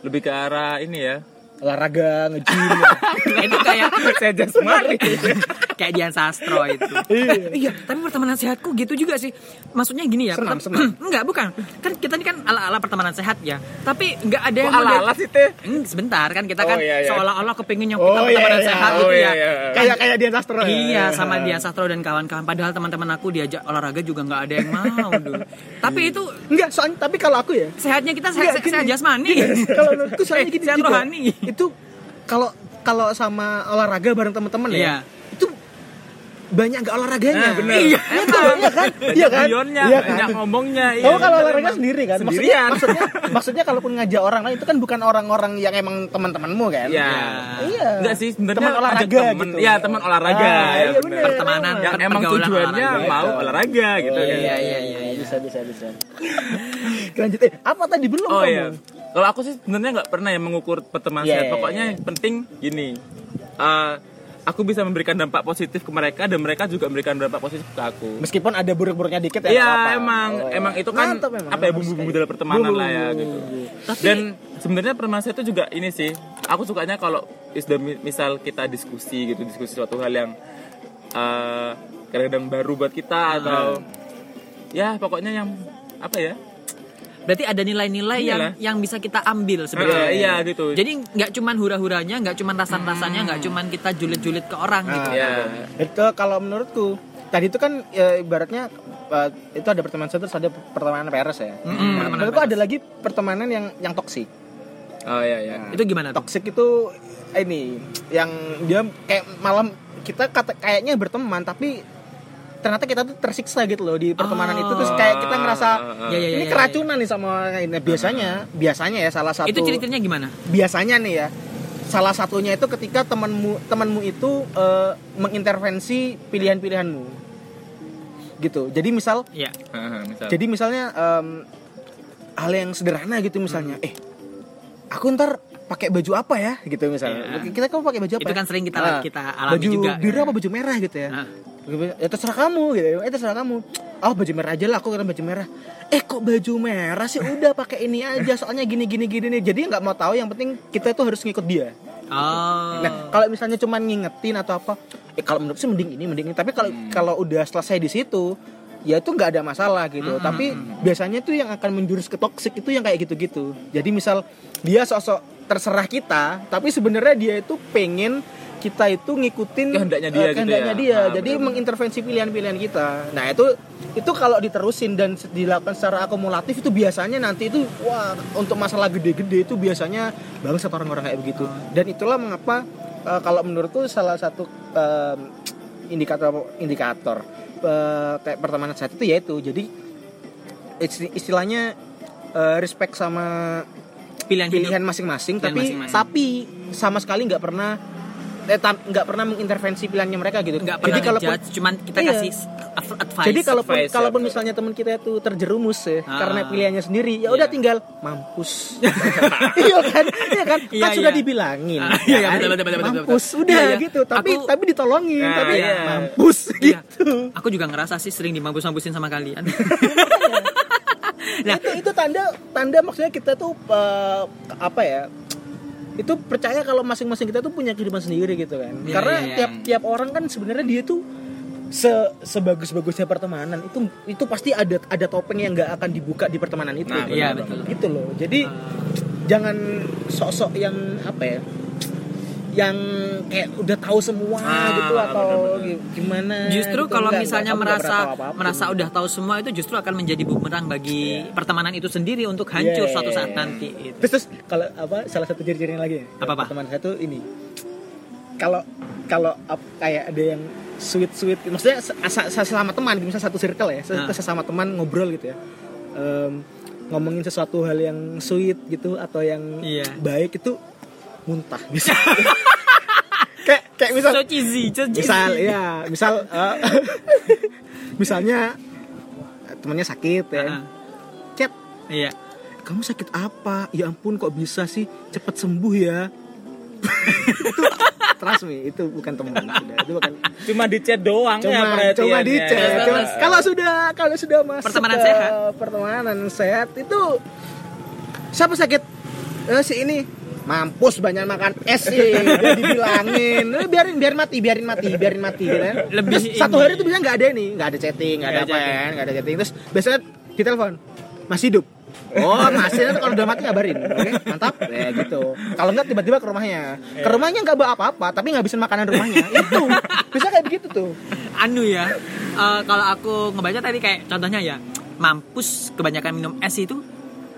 lebih ke arah ini ya Olahraga, nge-gym. ya. Nah, itu kayak saya jasmani kayak Dian Sastro itu. iya, tapi pertemanan sehatku gitu juga sih. Maksudnya gini ya. Senam. Enggak, bukan. Kan kita ini kan ala-ala pertemanan sehat ya. Tapi enggak ada yang ala-ala sih, Teh? Hmm, sebentar kan kita Oh, kan iya, iya. seolah-olah kepingin yang Oh, kita iya, pertemanan iya. sehat Oh, gitu iya, ya. iya. kayak kayak Dian Sastro. ya? Iya sama Dian Sastro dan kawan-kawan Padahal teman-teman aku diajak olahraga juga nggak ada yang mau dulu Tapi itu Enggak, soalnya tapi kalau aku ya sehatnya kita sehat, Enggak, sehat jasmani Gini, kalau menurutku soalnya Eh, gini sehat juga. rohani. Itu kalau kalau sama olahraga bareng teman-teman Iya. ya. Banyak gak olahraganya. Nah, bener. Iya, betul, iya kan? Iya kan? Guyonnya, Iya kan? banyak ngomongnya iya, Kamu kalau bener olahraga emang. sendiri kan? Maksudnya, Sendirian. maksudnya, maksudnya kalaupun ngajak orang lain itu kan bukan orang-orang yang emang teman-temanmu kan? Iya. Iya. Enggak sih sebenarnya Teman olahraga temen, gitu. Iya, teman olahraga. Ah, ya, iya bener. Pertemanan. Yang Per- emang tujuannya olahraga. mau olahraga gitu Oh, kan. iya, iya, iya, iya. Bisa, bisa, bisa. Lanjut, eh, apa tadi belum Oh kamu? iya. Kalau aku sih sebenarnya nggak pernah ya mengukur pertemanan Iya, sehat. iya, Pokoknya yang penting gini. eh, aku bisa memberikan dampak positif ke mereka dan mereka juga memberikan dampak positif ke aku. Meskipun ada buruk-buruknya dikit ya. Iya emang Oh, iya. emang itu kan Mantap memang, apa ya bumbu-bumbu dalam pertemanan Bumbu-bumbu. lah ya gitu. Tapi- Dan sebenarnya pertemanan sehat itu juga ini sih. Aku sukanya kalau misal kita diskusi gitu, diskusi suatu hal yang eh, kadang-kadang baru buat kita atau ya pokoknya yang apa ya? Berarti ada nilai-nilai yang Iyalah. yang bisa kita ambil sebenarnya. Eh, iya gitu. Jadi nggak cuman hura-huranya, nggak cuman rasan-rasanya, nggak cuman kita julid-julid ke orang gitu. Nah, Iya. Itu kalau menurutku tadi itu kan ya, ibaratnya uh, itu ada pertemanan terus ada pertemanan peres ya. Mm-mm, Nah, pertemanan menurutku ada lagi pertemanan yang yang toksik. Oh iya iya. Itu gimana? Toksik itu ini yang dia kayak malam kita kata, kayaknya berteman tapi ternyata kita tuh tersiksa gitu loh di pertemanan Oh. itu terus kayak kita ngerasa Ya, ya, ya, ini ya, keracunan nih sama orang ini. Nah, biasanya biasanya ya salah satu Itu ciri-cirinya gimana? biasanya nih ya salah satunya itu ketika temanmu temanmu itu eh, mengintervensi pilihan-pilihanmu gitu jadi misal Iya. Heeh, misal. jadi misalnya em, hal yang sederhana gitu misalnya Hmm. eh aku ntar pakai baju apa ya gitu misalnya Iya. kita kamu pakai baju apa Itu ya? kan sering kita- Ah, kita alami baju juga. biru apa baju merah gitu ya Nah. Ya terserah kamu gitu. Eh terserah kamu. Oh baju merah aja lah aku kan baju merah. Eh kok baju merah sih? Udah pakai ini aja. Soalnya gini gini gini nih. Jadi nggak mau tahu. Yang penting kita itu harus ngikut dia. Oh. Nah, kalau misalnya cuma ngingetin atau apa, eh kalau menurut sih mending ini, mending ini. Tapi kalau kalau udah selesai di situ, ya itu nggak ada masalah gitu. Tapi biasanya tuh yang akan menjurus ke toxic itu yang kayak gitu-gitu. Jadi misal dia sosok terserah kita, tapi sebenarnya dia itu pengen kita itu ngikutin Kehendaknya dia eh, gitu kehendaknya ya. dia. Ah, Jadi benar-benar. mengintervensi pilihan-pilihan kita. Nah, itu itu kalau diterusin dan dilakukan secara akumulatif itu biasanya nanti itu wah untuk masalah gede-gede itu biasanya bangsat orang-orang kayak begitu. Dan itulah mengapa eh, kalau menurutku salah satu em, indikator indikator eh, kayak pertemanan saat itu yaitu jadi isti- istilahnya eh, respect sama pilihan, pilihan masing-masing tapi masing-masing. tapi sama sekali nggak pernah eh, nggak pernah mengintervensi pilihannya mereka gitu. nggak pernah jadi ngejudge, cuman kita Iya. kasih ad- advice. jadi kalaupun advice, ya, kalaupun betul. misalnya teman kita itu terjerumus ya Ah. karena pilihannya sendiri ya udah Iya. tinggal mampus. iya kan? Iya kan? Iya, kan sudah iya. dibilangin. Ah, iya, ya kan? betul, betul, betul, Mampus betul. udah Iya, iya. gitu. Tapi Aku- tapi ditolongin, Nah, tapi iya. mampus Iya. gitu. Aku juga ngerasa sih sering dimampus-mampusin sama kalian. Nah. itu itu tanda tanda maksudnya kita tuh eh, apa ya? Itu percaya kalau masing-masing kita tuh punya kehidupan sendiri gitu kan. Iya, Karena iya, iya. tiap tiap orang kan sebenarnya dia tuh se sebagus-bagusnya pertemanan itu itu pasti ada ada topeng yang nggak akan dibuka di pertemanan itu. Nah, gitu. iya, betul. Gitu loh. Jadi jangan sok-sok yang apa ya? Yang kayak udah tahu semua Ah, gitu atau bener-bener. gi- gimana. Justru gitu. kalau misalnya nggak, kamu nggak merasa merasa udah tahu semua itu justru akan menjadi bumerang bagi pertemanan itu sendiri untuk hancur Yeah. suatu saat nanti. gitu. Terus, terus kalau apa salah satu ciri-cirinya lagi Apa-apa? teman saya tuh ini kalau kalau kayak ada yang sweet sweet maksudnya sesama teman misalnya satu circle ya Nah. sesama teman ngobrol gitu ya Em, ngomongin sesuatu hal yang sweet gitu atau yang Iya. baik itu muntah bisa kayak kayak misal So cheesy, so cheesy. misal ya misal eh, misalnya temannya sakit ya Ah, chat Iya. kamu sakit apa? Ya ampun kok bisa sih cepet sembuh ya. itu trust me, itu bukan teman sudah. Itu bukan Cuma di chat doang ya cuma perhatiannya. cuma di chat. Terus, Cuma-. Kalau sudah kalau sudah masuk Pertemanan ke sehat. pertemanan sehat itu siapa sakit? Eh, si ini mampus banyak makan es sih dibilangin. Eh, biarin biarin mati biarin mati biarin mati gitu kan? Lebih Terus satu hari itu biasanya nggak ada nih nggak ada chatting nggak ada apa kan nggak ada chatting. Terus biasanya ditelepon masih hidup? Oh masih. Nanti kalau udah mati ngabarin Oke mantap. Ya gitu. Kalau nggak tiba-tiba ke rumahnya. Ke rumahnya nggak bawa apa-apa Tapi ngabisin makanan rumahnya. Itu. Bisa kayak begitu tuh. Anu ya. eh, kalau aku ngebaca tadi kayak contohnya ya, mampus kebanyakan minum es itu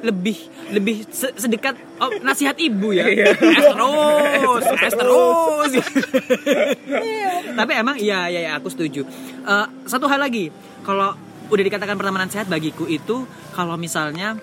lebih lebih se- sedekat oh, nasihat ibu ya. Es terus es terus. Tapi emang iya iya iya, aku setuju. Eh, satu hal lagi. Kalau udah dikatakan pertemanan sehat bagiku itu kalau misalnya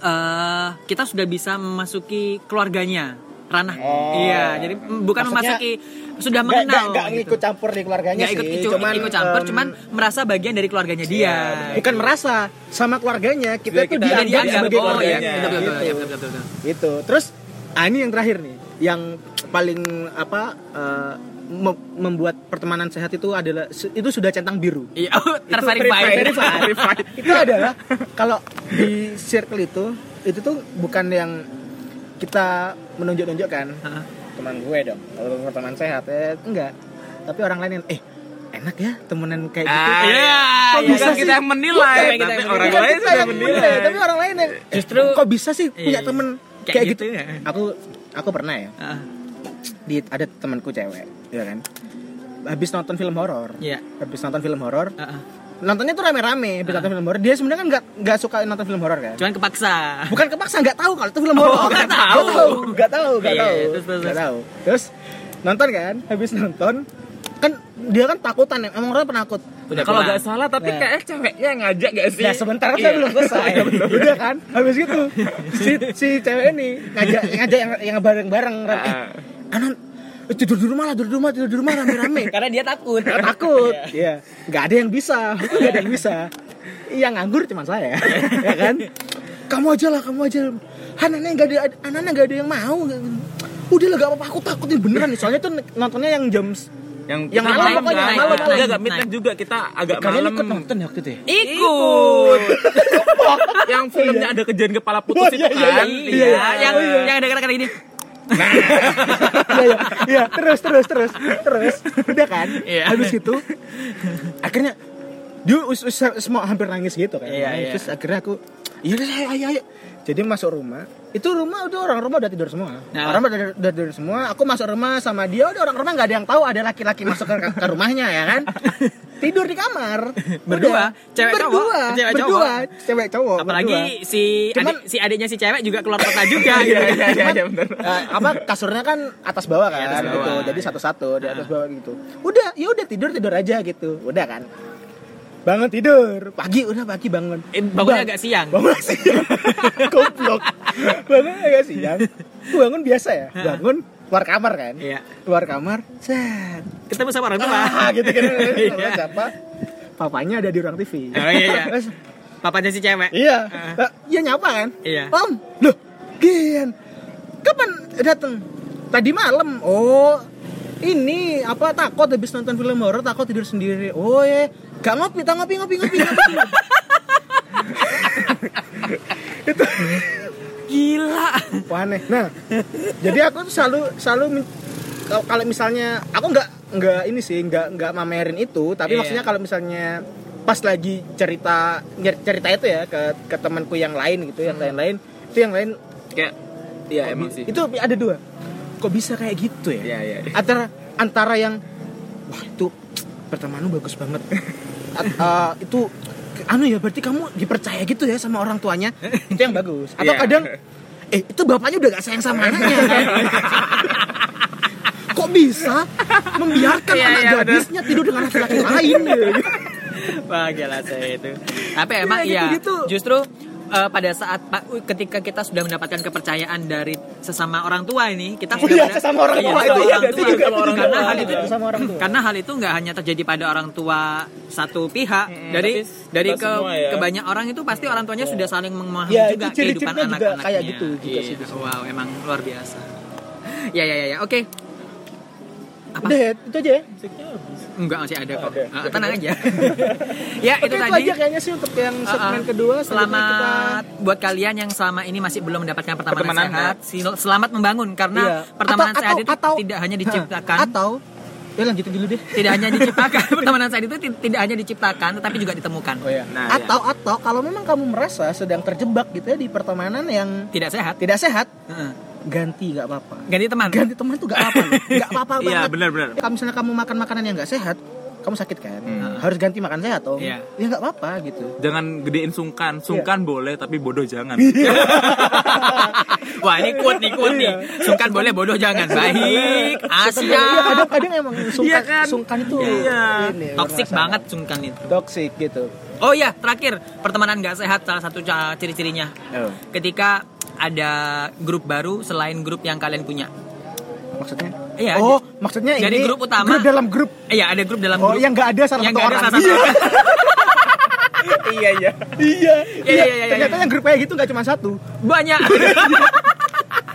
eh kita sudah bisa memasuki keluarganya ranah Oh. iya jadi bukan Maksudnya, memasuki sudah mengenal nggak- gitu. ngikut campur di keluarganya ikut, sih ikut, cuman, ikut campur em, cuman merasa bagian dari keluarganya dia Bukan merasa Sama keluarganya Kita Sudah tuh kita dianggap dianggap, sebagai oh iya keluarganya betul betul, betul, Gitu. iya, betul, betul, betul. gitu terus ah, ini yang terakhir nih yang paling apa eh, mem- membuat pertemanan sehat itu adalah itu sudah centang biru iya oh, Itu terverified verified, verified. itu adalah kalau di circle itu itu tuh bukan yang kita menunjuk-nunjukkan Heeh. teman gue dong kalau pertemanan sehat eh, enggak tapi orang lain yang eh enak ya temenan kayak gitu Ah, Iya, Kok iya, bisa Bukan sih? kita yang menilai, Bukan kita tapi yang orang lain kita sudah yang menilai. menilai, tapi orang lain yang Justru kok bisa sih punya Iya. temen Kayak kayak, gitu gitu, ya. aku aku pernah ya Heeh. di ada temanku cewek ya kan habis nonton film horor Iya. habis nonton film horor Heeh. Nontonnya tuh rame-rame habis nonton film horor dia sebenarnya kan nggak nggak suka nonton film horor kan cuman kepaksa bukan kepaksa nggak tahu kalau itu film horor Oh, nggak tahu. nggak tahu nggak tahu nggak Iya, tahu iya, nggak tahu terus nonton kan habis nonton kan dia kan takutan ya emang orang penakut Udah Kalau nggak salah, tapi Nah. kayak ceweknya yang ngajak gak sih? Ya sebentar kan Iya. saya belum selesai. Udah kan? Habis gitu si si cewek ini ngajak ngajak yang yang bareng-bareng eh, Ah. Anan eh, tidur di rumah lah, tidur di rumah, tidur di rumah rame-rame. karena dia takut Takut. Iya. Nggak ada yang bisa. Nggak ada yang bisa. Yang nganggur cuma saya. ya kan? Kamu aja lah, kamu aja. Anaknya nggak ada, anaknya nggak ada yang mau. Udah lah, gak apa-apa. Aku takut ini beneran nih. Soalnya tuh nontonnya yang jam yang Yang malam malam pokoknya, malam, malam. Enggak, enggak Night. midnight juga kita agak Kalian malam ikut nonton ya waktu itu ya? ikut yang filmnya ada kejadian kepala putus Oh, itu iya, iya, kan iya, yang iya. yang ada kata-kata ini Iya, iya, iya, terus, terus, terus, terus, udah kan? Iya. Habis itu, akhirnya dia us, us, semua hampir nangis gitu kan? Nangis. iya. Terus akhirnya aku, iya, ayo, ayo, ayo. Jadi masuk rumah, itu rumah udah orang rumah udah tidur semua. Nah. Orang udah, udah tidur semua. Aku masuk rumah sama dia, udah orang rumah nggak ada yang tahu ada laki-laki masuk ke, ke rumahnya ya kan? Tidur di kamar. Berdua? Udah. Cewek cowok? berdua, Cewek berdua, cowok? cewek cowok. Apalagi berdua. si Cuman- adik, si adiknya si cewek juga keluar kota juga Iya, gitu. iya, iya, Cuman, iya, bener. eh, apa kasurnya kan atas bawah kan Iya, atas bawah. gitu. Jadi satu-satu di atas bawah gitu. Udah, ya udah tidur tidur aja gitu. Udah kan. Bangun tidur. Pagi udah pagi bangun. Eh, bangunnya Bang- agak siang. Bangun siang. Goblok. bangun agak siang. Bangun biasa ya. Bangun keluar kamar kan. Iya. Keluar kamar. Set. Ketemu sama orang tua. Ah, gitu kan. Iya. Siapa? Papanya ada di ruang TV. Oh iya, iya. Papanya si cewek. Iya. Lah, Iya nyapa kan? Iya. Om, loh, Gian, kapan datang? Tadi malam. Oh, ini apa takut habis nonton film horor takut tidur sendiri. Oh ya, gak ngopi, tak ngopi, ngopi, ngopi, ngopi. itu Gila. wah, aneh. Nah, jadi aku tuh selalu selalu kalau- kalau misalnya aku nggak nggak ini sih nggak nggak mamerin itu, tapi Iya. maksudnya kalau misalnya pas lagi cerita cerita itu ya ke ke temanku yang lain gitu, yang lain-lain itu yang lain kayak iya emang sih itu ada dua kok bisa kayak gitu ya iya iya iya. antara antara yang wah itu pertemanan bagus banget uh, itu anu ya berarti kamu dipercaya gitu ya sama orang tuanya itu yang bagus atau Iya. kadang eh itu bapaknya udah gak sayang sama anaknya kan? kok bisa membiarkan Iya, anak iya, bener. gadisnya tidur dengan laki-laki lain? Wah gila saya itu. Tapi emang Iya, iya, gitu-gitu. justru eh, pada saat ketika kita sudah mendapatkan kepercayaan dari sesama orang tua ini, kita sudah Iya, sesama orang Iya, tua itu, orang iya, tua. juga, juga. karena hal itu Sesama orang tua. karena hal itu nggak hanya terjadi pada orang tua satu pihak, Mm-mm, dari dari ke semua ya. ke banyak orang itu pasti orang tuanya sudah saling memahami Iya, juga ciri-cirinya kehidupan anak-anaknya. kayak gitu juga Iya, sih. Wow, emang luar biasa. Ya ya ya ya. Oke. Apa? udah ya, itu aja ya Enggak masih ada kok. Ada. Ah, tenang aja. ya Oke, itu itu tadi. aja kayaknya sih untuk yang segmen Uh-uh. kedua selanjutnya Selamat buat kalian yang selama ini masih belum mendapatkan pertemanan, Pertemanan sehat. Sil- Selamat membangun karena Iya. pertemanan Atau- sehat atau- itu atau- tidak hanya diciptakan, atau ya lanjutin dulu deh tidak hanya diciptakan pertemanan sehat itu ti- tidak hanya diciptakan tetapi juga ditemukan. Oh ya. Nah, atau atau kalau memang kamu merasa sedang terjebak gitu ya di pertemanan yang Tidak sehat. tidak sehat, Heeh. Ganti nggak apa-apa. Ganti teman. Ganti teman tuh nggak apa-apa, nggak apa-apa Iya, banget. benar-benar. Kalau misalnya kamu makan makanan yang nggak sehat, kamu sakit kan, harus ganti makan sehat toh. Iya. Ya nggak apa-apa gitu. jangan gedein sungkan sungkan boleh tapi bodoh jangan Wah ini kuat nih kuat nih. Sungkan boleh bodoh jangan. Baik. Iya, Asia. kadang-kadang emang sungkan, Iya kan? sungkan itu Iya. ini, Toxic bermasalah. banget sungkan itu. Toxic gitu. Oh iya, terakhir pertemanan nggak sehat salah satu ciri-cirinya. Oh. Ketika ada grup baru selain grup yang kalian punya. Maksudnya? Iya. Oh, maksudnya Jadi ini grup utama- Grup dalam grup. Iya, ada grup dalam Oh, grup yang nggak ada salah yang satu nggak ada orang. salah satu orang. iya iya Iya, iya, iya, iya, Ternyata iya. yang grup kayak gitu nggak cuma satu. Banyak.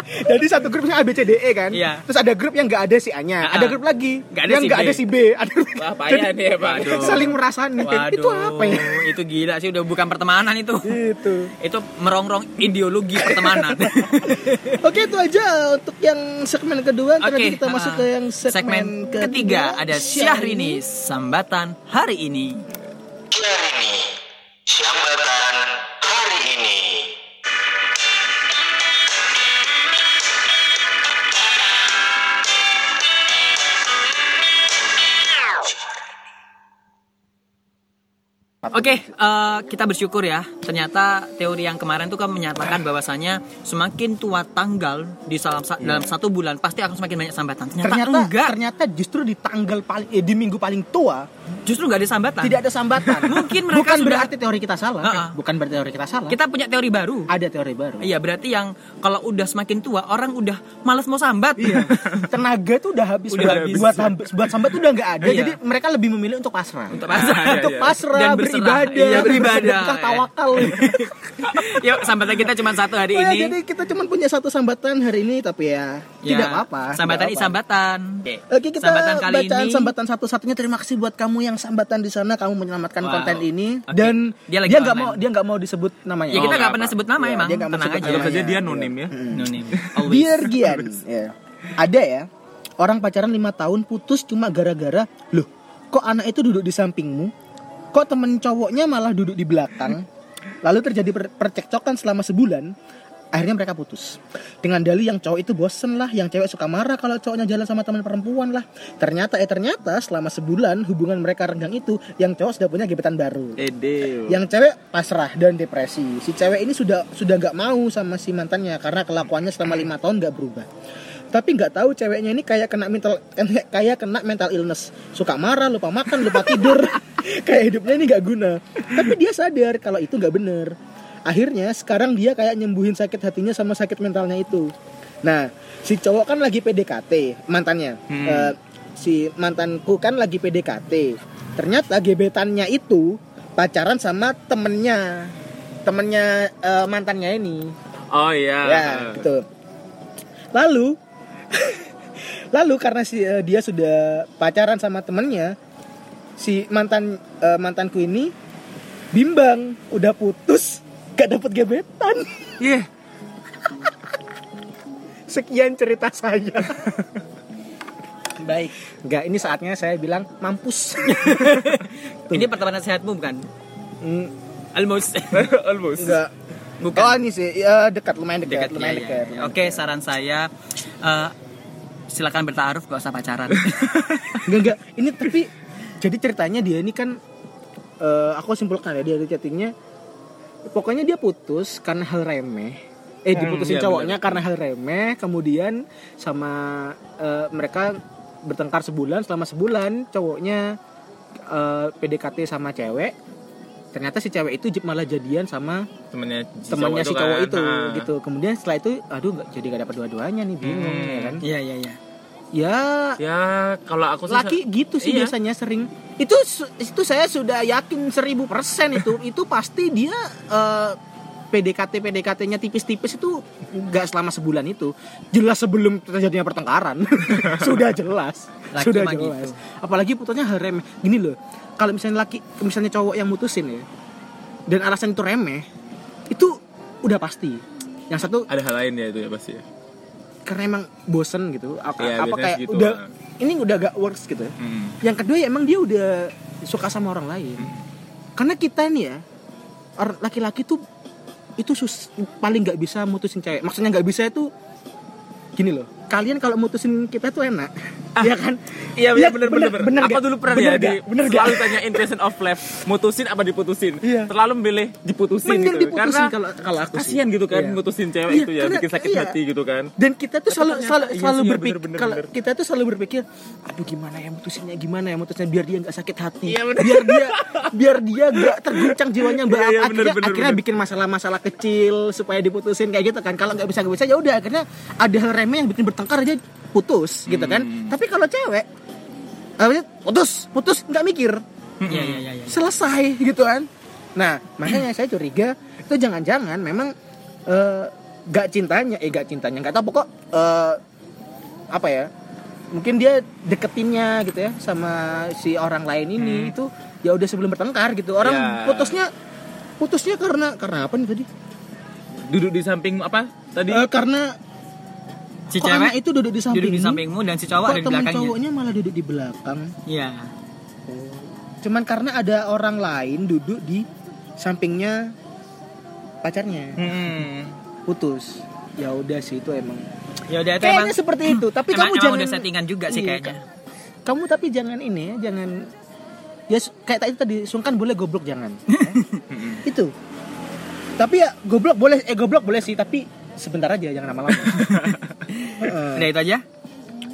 Jadi satu grupnya A B C D E kan. Iya. Terus ada grup yang nggak ada si A-nya, Ah, ada ah. grup lagi Nggak ada yang si nggak B. ada si B. Ada grup- Wah, payah nih ya, Pak. Waduh. saling merasani. Waduh, Itu apa ya? Itu gila sih udah bukan pertemanan itu. Itu. Itu merongrong ideologi pertemanan. Oke itu aja untuk yang segmen kedua. Oke, nanti kita ah, masuk ke yang segmen, segmen ketiga ada Syahrini Sambatan hari ini. Syahrini, Syambatan hari ini. Oke, eh, kita bersyukur ya. Ternyata teori yang kemarin tuh kan menyatakan bahwasanya semakin tua tanggal di dalam dalam satu bulan pasti akan semakin banyak sambatan. Ternyata, Ternyata enggak. ternyata justru di tanggal paling eh, di minggu paling tua Justru nggak ada sambatan. tidak ada sambatan. Mungkin mereka bukan sudah- berarti teori kita salah. Ah, ah. Bukan berarti teori kita salah. Kita punya teori baru. ada teori baru. Iya, berarti yang kalau udah semakin tua orang udah malas mau sambat. Iya. Tenaga tuh udah habis Udah buat habis. buat, buat sambat tuh udah nggak ada. Iya. Jadi mereka lebih memilih untuk pasrah. Untuk pasrah. untuk Iya, iya. pasrah Dan beribadah Terserah. beribadah Iya, tawakal Yuk, sambatan kita cuma satu hari Oh ya, ini. jadi kita cuma punya satu sambatan hari ini tapi ya, Ya, tidak apa-apa Sambatan tidak apa-apa. sambatan. Oke kita sambatan kali bacaan ini. sambatan satu-satunya terima kasih buat kamu yang sambatan di sana kamu menyelamatkan Wow. konten ini Oke. dan Dia lagi dia nggak mau dia nggak mau disebut namanya. Ya kita Oh, nggak nggak pernah apa. sebut nama Iya, emang. dia Tenang aja. Anggap saja dia iya. nonim ya. No name. Always. Dear Gian, ya. ada ya orang pacaran lima tahun putus cuma gara-gara loh kok anak itu duduk di sampingmu, kok temen cowoknya malah duduk di belakang, lalu terjadi per- percekcokan selama sebulan. Akhirnya mereka putus. Dengan dalih yang cowok itu bosen lah Yang cewek suka marah kalau cowoknya jalan sama teman perempuan lah. Ternyata eh ternyata selama sebulan hubungan mereka renggang itu Yang cowok sudah punya gebetan baru. Ede. yang cewek pasrah dan depresi. Si cewek ini sudah sudah nggak mau sama si mantannya karena kelakuannya selama lima tahun nggak berubah tapi nggak tahu ceweknya ini kayak kena mental kayak kena mental illness. Suka marah lupa makan lupa tidur. Kayak hidupnya ini nggak guna. Tapi dia sadar kalau itu nggak bener. Akhirnya sekarang dia kayak nyembuhin sakit hatinya sama sakit mentalnya itu. Nah si cowok kan lagi PDKT mantannya. Hmm. Eh, si mantanku kan lagi PDKT ternyata gebetannya itu pacaran sama temennya temennya eh, mantannya ini. Oh iya. ya gitu. Lalu lalu karena si eh, dia sudah pacaran sama temennya si mantan eh, mantanku ini bimbang udah putus gak dapet gebetan Iya. sekian cerita saya Baik. Enggak, ini saatnya saya bilang mampus. Ini pertemanan sehatmu bukan? Hmm, Almost. Almost. enggak. Bukan. Oh, ini sih ya, dekat lumayan dekat, Dekat, lumayan ya, dekat. ya. Oke, saran saya eh, silakan bertaaruf gak usah pacaran. Enggak, enggak. Ini tapi jadi ceritanya dia ini kan eh, aku simpulkan ya dia di chattingnya pokoknya dia putus karena hal remeh eh diputusin iya, cowoknya karena hal remeh kemudian sama eh, mereka bertengkar sebulan selama sebulan cowoknya eh, PDKT sama cewek ternyata si cewek itu malah jadian sama Temennya si temannya si cowok kan. itu Ah. gitu kemudian setelah itu aduh nggak jadi gak dapat dua-duanya nih bingung Hmm. ya kan Iya, iya, iya. ya Ya kalau aku sih laki gitu sih Iya. biasanya sering itu itu saya sudah yakin seribu persen itu itu pasti dia eh, PDKT PDKT-nya tipis-tipis itu nggak selama sebulan itu. Jelas sebelum terjadinya pertengkaran. Sudah jelas. Laki sudah mah jelas. Gitu. apalagi putusnya hal remeh gini loh kalau misalnya laki misalnya cowok yang mutusin ya dan alasan itu remeh itu udah pasti. Yang satu ada hal lain ya itu ya pasti ya. karena emang bosen gitu. Apa, Iya, apa biasanya kayak segitu, udah ah. ini udah gak works gitu Hmm. yang kedua ya emang dia udah suka sama orang lain. Karena kita nih ya or- laki-laki tuh itu sus paling nggak bisa mutusin cewek. Maksudnya nggak bisa itu gini loh. Kalian kalau mutusin kita tuh enak ya kan Iya Iya, bener bener bener. bener Aku gak? dulu pernah Bener ya gak? di Bener gak? selalu tanya invasion of left, mutusin apa diputusin. Iya. Terlalu memilih diputusin Mending gitu. diputusin Karena kalau kalau aku sih. kasihan gitu kan Iya. mutusin cewek Iya, itu ya, karena- bikin sakit iya. hati gitu kan. dan kita tuh selalu selalu iya selalu sih, ya, berpikir kalau kita tuh selalu berpikir aduh gimana ya mutusinnya gimana ya mutusinnya biar dia nggak sakit hati Iya, bener. biar dia biar dia nggak terguncang jiwanya mbak Iya, iya, akhirnya bener, bener, akhirnya bener. bikin masalah-masalah kecil supaya diputusin kayak gitu kan kalau nggak bisa nggak bisa ya udah akhirnya ada hal remeh yang bikin bertengkar aja putus gitu kan Hmm. tapi kalau cewek putus putus nggak mikir Iya, iya, iya, iya. selesai gitu kan nah makanya saya curiga itu jangan-jangan memang eh, gak cintanya eh gak cintanya nggak tahu pokok eh, apa ya mungkin dia deketinnya gitu ya sama si orang lain ini itu ya udah sebelum bertengkar gitu orang Ya. putusnya putusnya karena karena apa nih tadi Duduk di samping apa tadi? Eh, karena Si kok cewek itu duduk di samping duduk di sampingmu dan si cowok kok ada di belakangnya. cowoknya malah duduk di belakang Iya. cuman karena ada orang lain duduk di sampingnya pacarnya Hmm. putus ya udah sih itu emang Ya udah itu kayaknya emang seperti itu tapi emang, kamu emang jangan udah settingan juga sih Iya, kayaknya. kamu tapi jangan ini ya jangan ya kayak tadi tadi sungkan boleh goblok jangan ya. itu tapi ya goblok boleh eh goblok boleh sih tapi sebentar aja jangan lama-lama Heeh. Udah itu aja.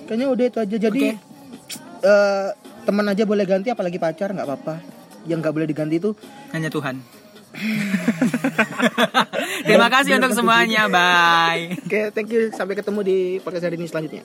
kayaknya udah itu aja jadi Oke. eh, teman aja boleh ganti apalagi pacar nggak apa-apa yang nggak boleh diganti itu Hanya Tuhan. Terima kasih untuk semuanya. Bye. oke thank you sampai ketemu di podcast hari ini selanjutnya